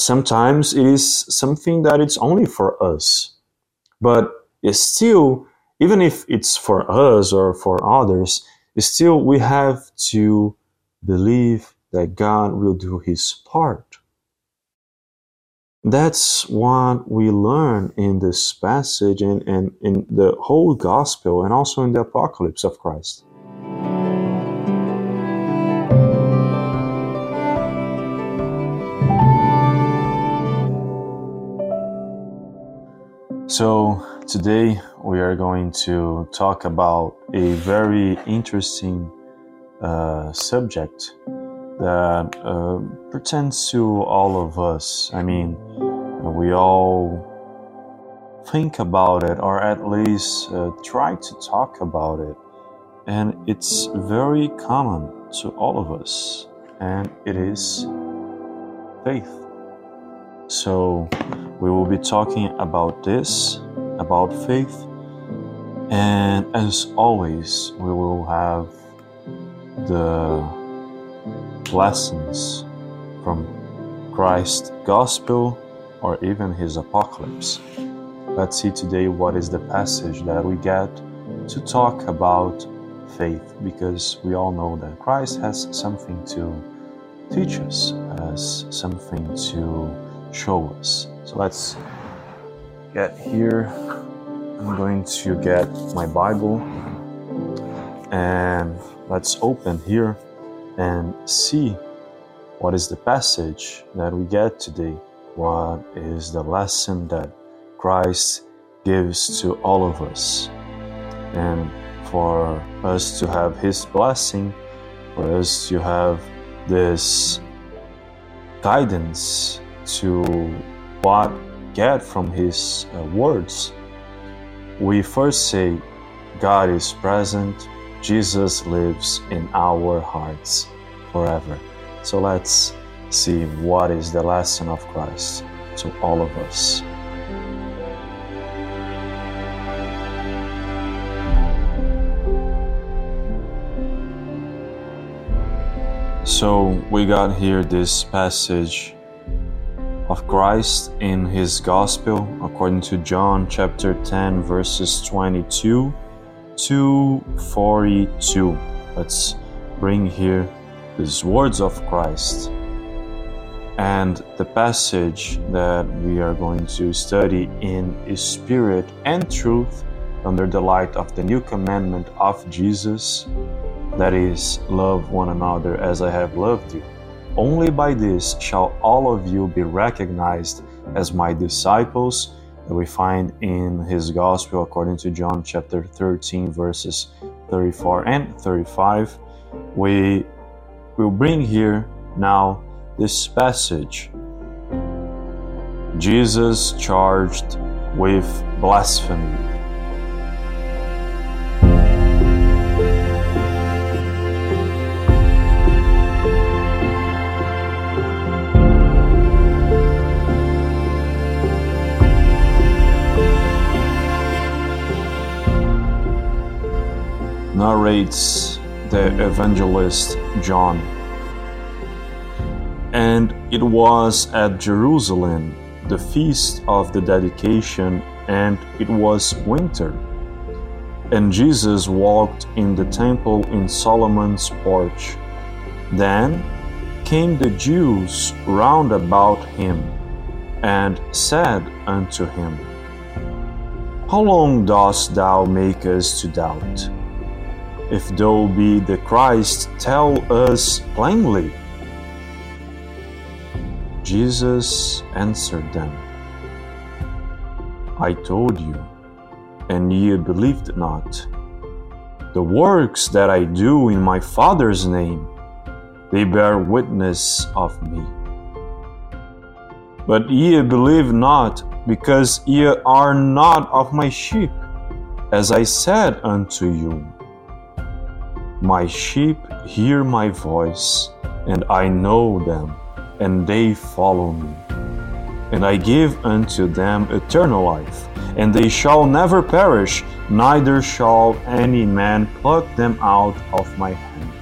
sometimes it is something that it's only for us. But still, even if it's for us or for others, still we have to believe that God will do his part. That's what we learn in this passage and, and in the whole gospel and also in the apocalypse of Christ. So, today we are going to talk about a very interesting uh, subject that uh, pertains to all of us. I mean, we all think about it, or at least uh, try to talk about it, and it's very common to all of us, and it is faith. So, we will be talking about this, about faith, and as always, we will have the lessons from Christ's gospel or even his apocalypse. Let's see today what is the passage that we get to talk about faith because we all know that Christ has something to teach us, has something to show us. So let's get here. I'm going to get my Bible and let's open here and see what is the passage that we get today. What is the lesson that Christ gives to all of us? And for us to have His blessing, for us to have this guidance to what get from His uh, words, we first say, God is present, Jesus lives in our hearts forever. So let's see what is the lesson of Christ to all of us. So we got here this passage of Christ in his gospel according to John chapter 10 verses 22 to 42. Let's bring here these words of Christ. And the passage that we are going to study in spirit and truth under the light of the new commandment of Jesus that is, love one another as I have loved you. Only by this shall all of you be recognized as my disciples, that we find in his gospel according to John chapter 13, verses 34 and 35. We will bring here now this passage. Jesus charged with blasphemy. Narrates the evangelist John. And it was at Jerusalem, the feast of the dedication, and it was winter. And Jesus walked in the temple in Solomon's porch. Then came the Jews round about him, and said unto him, How long dost thou make us to doubt? If thou be the Christ, tell us plainly. Jesus answered them, I told you, and ye believed not. The works that I do in my Father's name, they bear witness of me. But ye believe not, because ye are not of my sheep, as I said unto you. My sheep hear my voice, and I know them, and they follow me. And I give unto them eternal life, and they shall never perish, neither shall any man pluck them out of my hand.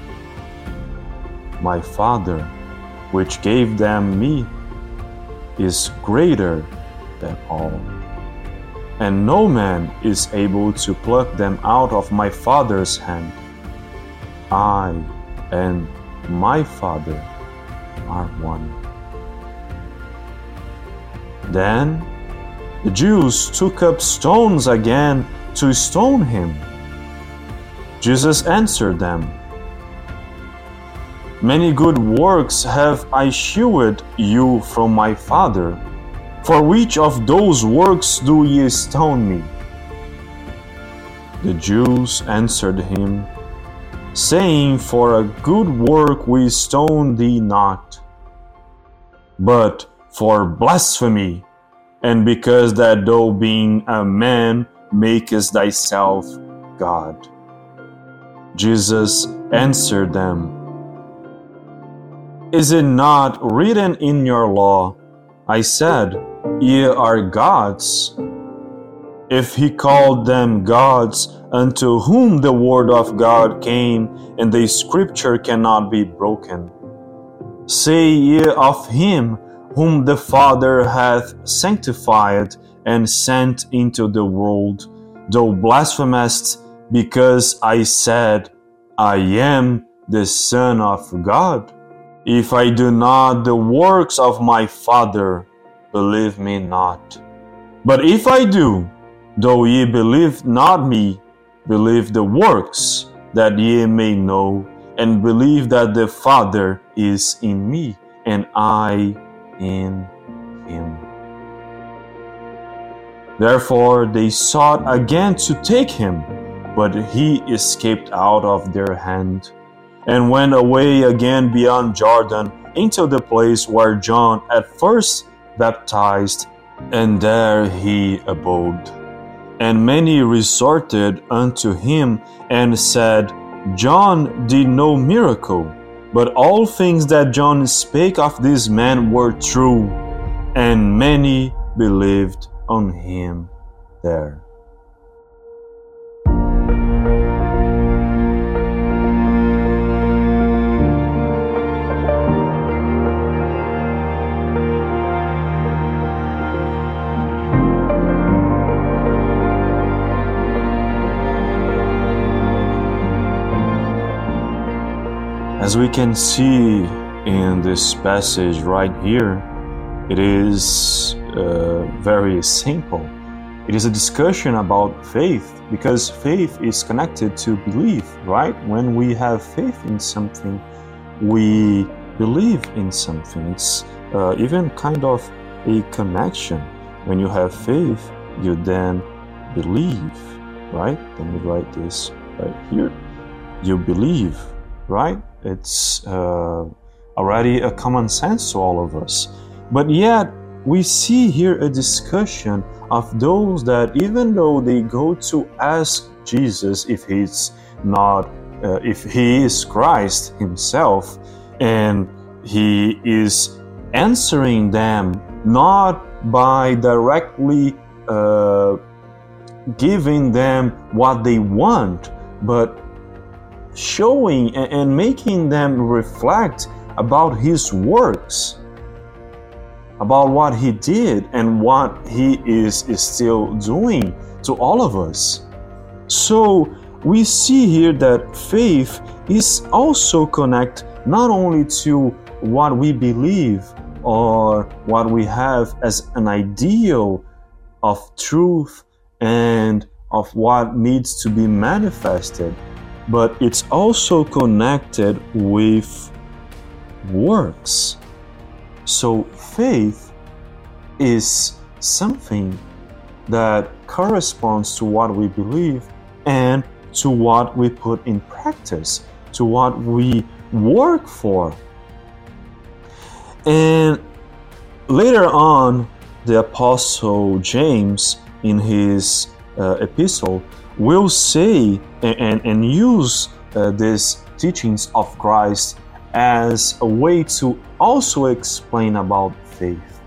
My Father, which gave them me, is greater than all. And no man is able to pluck them out of my Father's hand. I and my Father are one. Then the Jews took up stones again to stone him. Jesus answered them Many good works have I shewed you from my Father. For which of those works do ye stone me? The Jews answered him, saying, For a good work we stone thee not, but for blasphemy, and because that thou being a man makest thyself God. Jesus answered them, Is it not written in your law, I said, Ye are gods? If he called them gods, unto whom the word of God came, and the scripture cannot be broken. Say ye of him whom the Father hath sanctified and sent into the world, thou blasphemest, because I said, I am the Son of God? If I do not the works of my Father, believe me not. But if I do, though ye believe not me, believe the works, that ye may know, and believe that the Father is in me, and I in him. Therefore they sought again to take him, but he escaped out of their hand, and went away again beyond Jordan into the place where John at first baptized, and there he abode. And many resorted unto him and said, John did no miracle, but all things that John spake of this man were true, and many believed on him there. As we can see in this passage right here, it is uh, very simple. It is a discussion about faith because faith is connected to belief, right? When we have faith in something, we believe in something. It's uh, even kind of a connection. When you have faith, you then believe, right? Let me write this right here. You believe, right? It's uh, already a common sense to all of us. But yet, we see here a discussion of those that, even though they go to ask Jesus if he's not, uh, if he is Christ himself, and he is answering them not by directly uh, giving them what they want, but showing and making them reflect about his works, about what he did and what he is, still doing to all of us. So we see here that faith is also connect not only to what we believe or what we have as an ideal of truth and of what needs to be manifested, but it's also connected with works. So faith is something that corresponds to what we believe and to what we put in practice, to what we work for. And later on, the Apostle James, in his uh, epistle, will say and, and, and use uh, these teachings of Christ as a way to also explain about faith.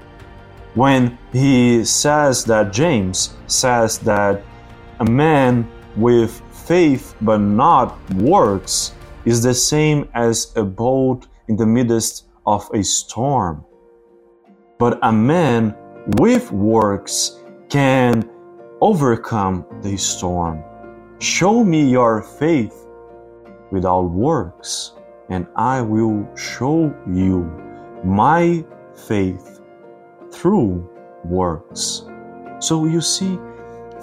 When he says that, James says that a man with faith but not works is the same as a boat in the midst of a storm. but a man with works can overcome the storm. Show me your faith without works, and I will show you my faith through works. So you see,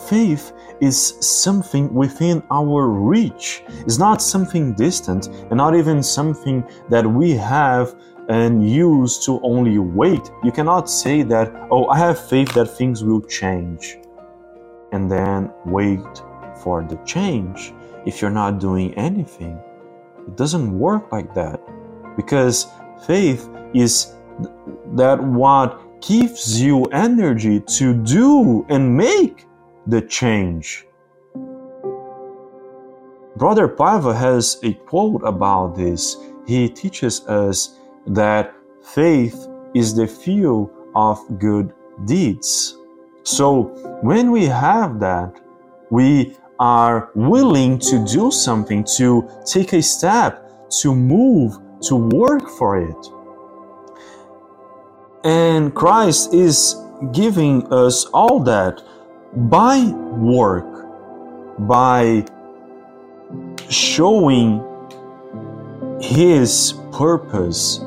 faith is something within our reach. It's not something distant and not even something that we have and use to only wait. You cannot say that, oh, I have faith that things will change and then wait for the change if you're not doing anything. It doesn't work like that because faith is that what gives you energy to do and make the change. Brother Paiva has a quote about this. He teaches us that faith is the fuel of good deeds. So when we have that, we are willing to do something, to take a step, to move, to work for it. And Christ is giving us all that by work, by showing His purpose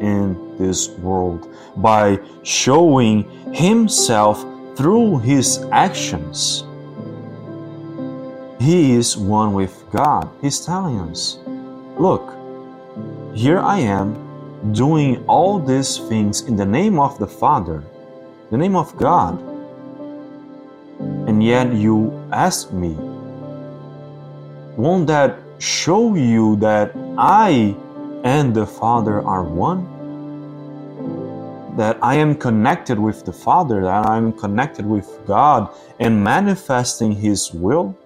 in this world, by showing Himself through His actions. He is one with God. He's telling us, Look, here I am doing all these things in the name of the Father, the name of God, and yet you ask me, won't that show you that I and the Father are one? That I am connected with the Father, that I am connected with God and manifesting His will?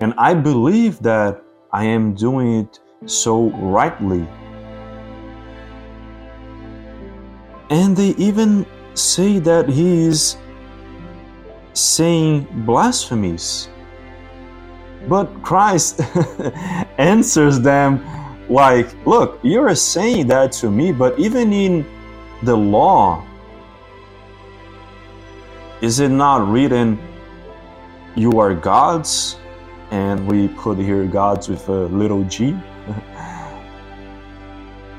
And I believe that I am doing it so rightly And they even say that he is saying blasphemies. But Christ answers them like, Look, you're saying that to me, but even in the law, is it not written, You are gods? And we put here gods with a little g.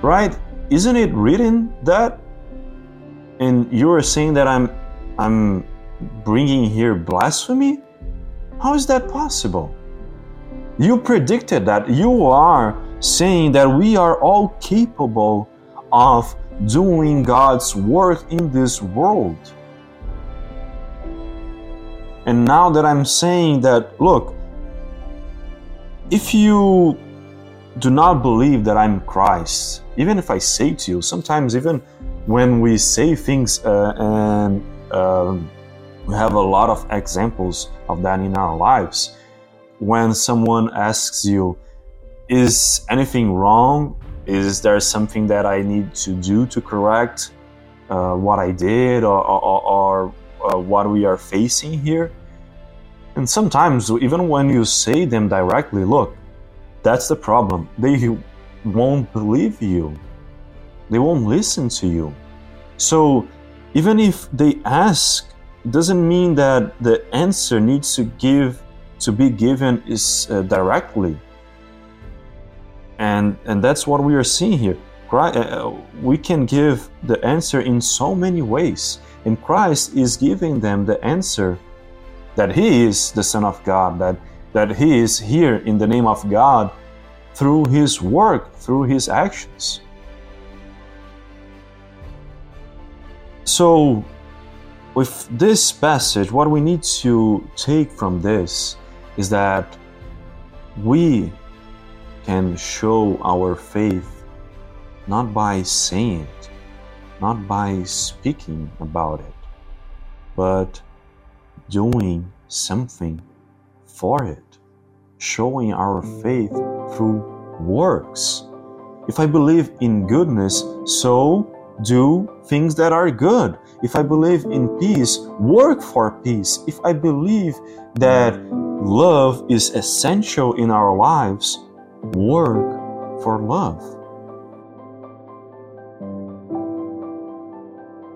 right? Isn't it written that and you are saying that I'm I'm bringing here blasphemy? How is that possible? You predicted that you are saying that we are all capable of doing God's work in this world. And now that I'm saying that, look, if you do not believe that I'm Christ, even if I say to you, sometimes even when we say things uh, and um, we have a lot of examples of that in our lives when someone asks you is anything wrong is there something that i need to do to correct uh, what i did or, or, or uh, what we are facing here and sometimes even when you say them directly look that's the problem they won't believe you they won't listen to you. So even if they ask, doesn't mean that the answer needs to give to be given is uh, directly. And and that's what we are seeing here. Uh, uh, we can give the answer in so many ways, and Christ is giving them the answer that He is the Son of God, that that He is here in the name of God through His work, through His actions. So, with this passage, what we need to take from this is that we can show our faith not by saying it, not by speaking about it, but doing something for it, showing our faith through works. If I believe in goodness, so do things that are good. If I believe in peace, work for peace. If I believe that love is essential in our lives, work for love.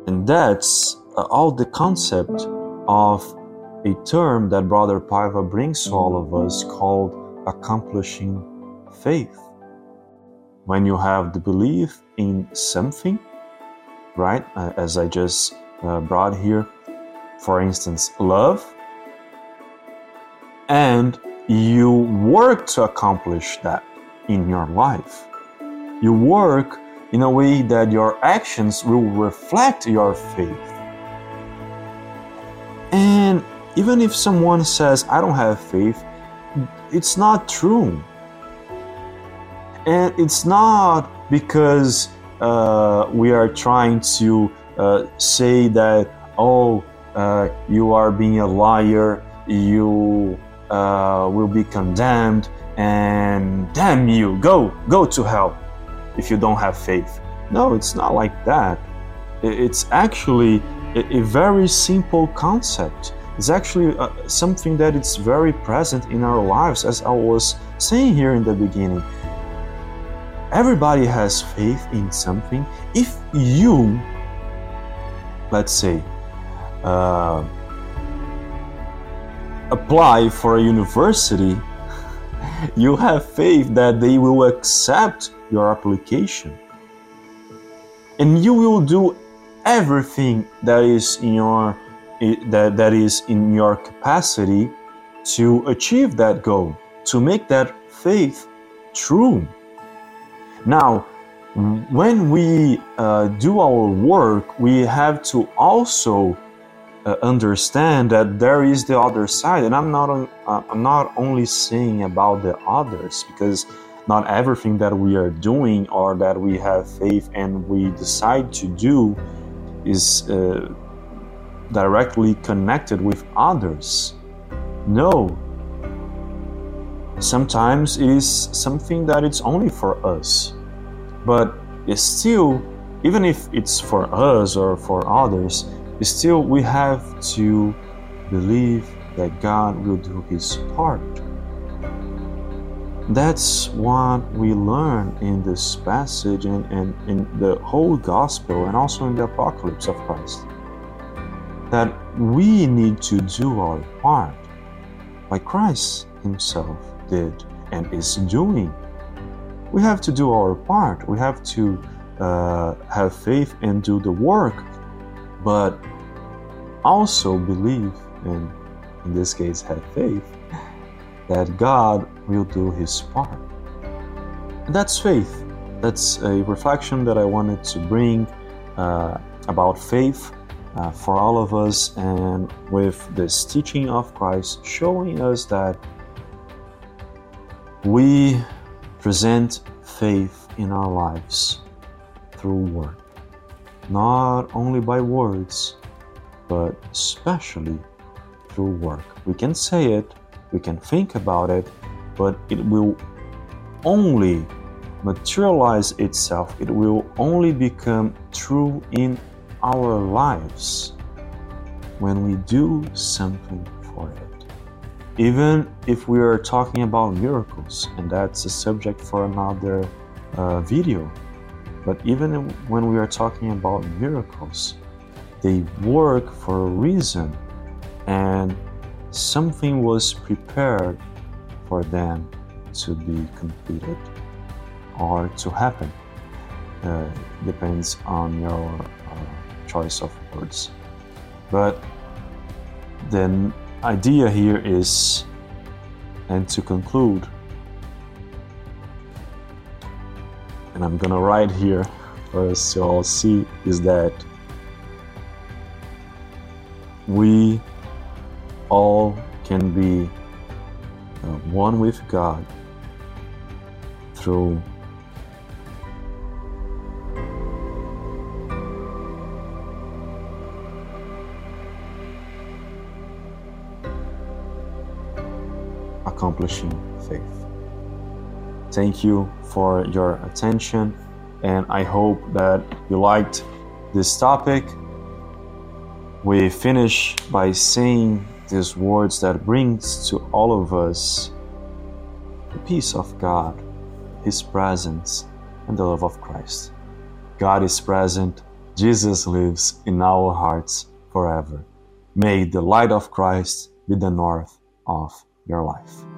And that's uh, all the concept of a term that Brother Paiva brings to all of us called accomplishing faith. When you have the belief in something, right, uh, as I just uh, brought here, for instance, love, and you work to accomplish that in your life. You work in a way that your actions will reflect your faith. And even if someone says, I don't have faith, it's not true. And it's not because uh, we are trying to uh, say that, oh, uh, you are being a liar, you uh, will be condemned, and damn you, go, go to hell if you don't have faith. No, it's not like that. It's actually a, very simple concept. It's actually uh, something that is very present in our lives, as I was saying here in the beginning. Everybody has faith in something. If you, let's say, uh, apply for a university, you have faith that they will accept your application. And you will do everything that is in your that, that is in your capacity to achieve that goal, to make that faith true. Now, when we uh, do our work, we have to also uh, understand that there is the other side, and I'm not uh, I'm not only saying about the others because not everything that we are doing or that we have faith and we decide to do is uh, directly connected with others. No. Sometimes it is something that it's only for us. But still, even if it's for us or for others, still we have to believe that God will do his part. That's what we learn in this passage and, and in the whole gospel and also in the apocalypse of Christ. That we need to do our part, like Christ Himself did and is doing. We have to do our part. We have to uh, have faith and do the work, but also believe and, in this case, have faith that God will do his part. And that's faith. That's a reflection that I wanted to bring uh, about faith uh, for all of us, and with this teaching of Christ showing us that we present faith in our lives through work, not only by words, but especially through work. We can say it, we can think about it, but it will only materialize itself, it will only become true in our lives when we do something for it. Even if we are talking about miracles, and that's a subject for another uh, video, but even when we are talking about miracles, they work for a reason and something was prepared for them to be completed or to happen. Uh, depends on your uh, choice of words. But the idea here is, and to conclude, and I'm gonna write here us to all see, is that we all can be uh, one with God through accomplishing faith. Thank you for your attention, and I hope that you liked this topic. We finish by saying these words that brings to all of us the peace of God, His presence, and the love of Christ. God is present, Jesus lives in our hearts forever. May the light of Christ be the north of your life.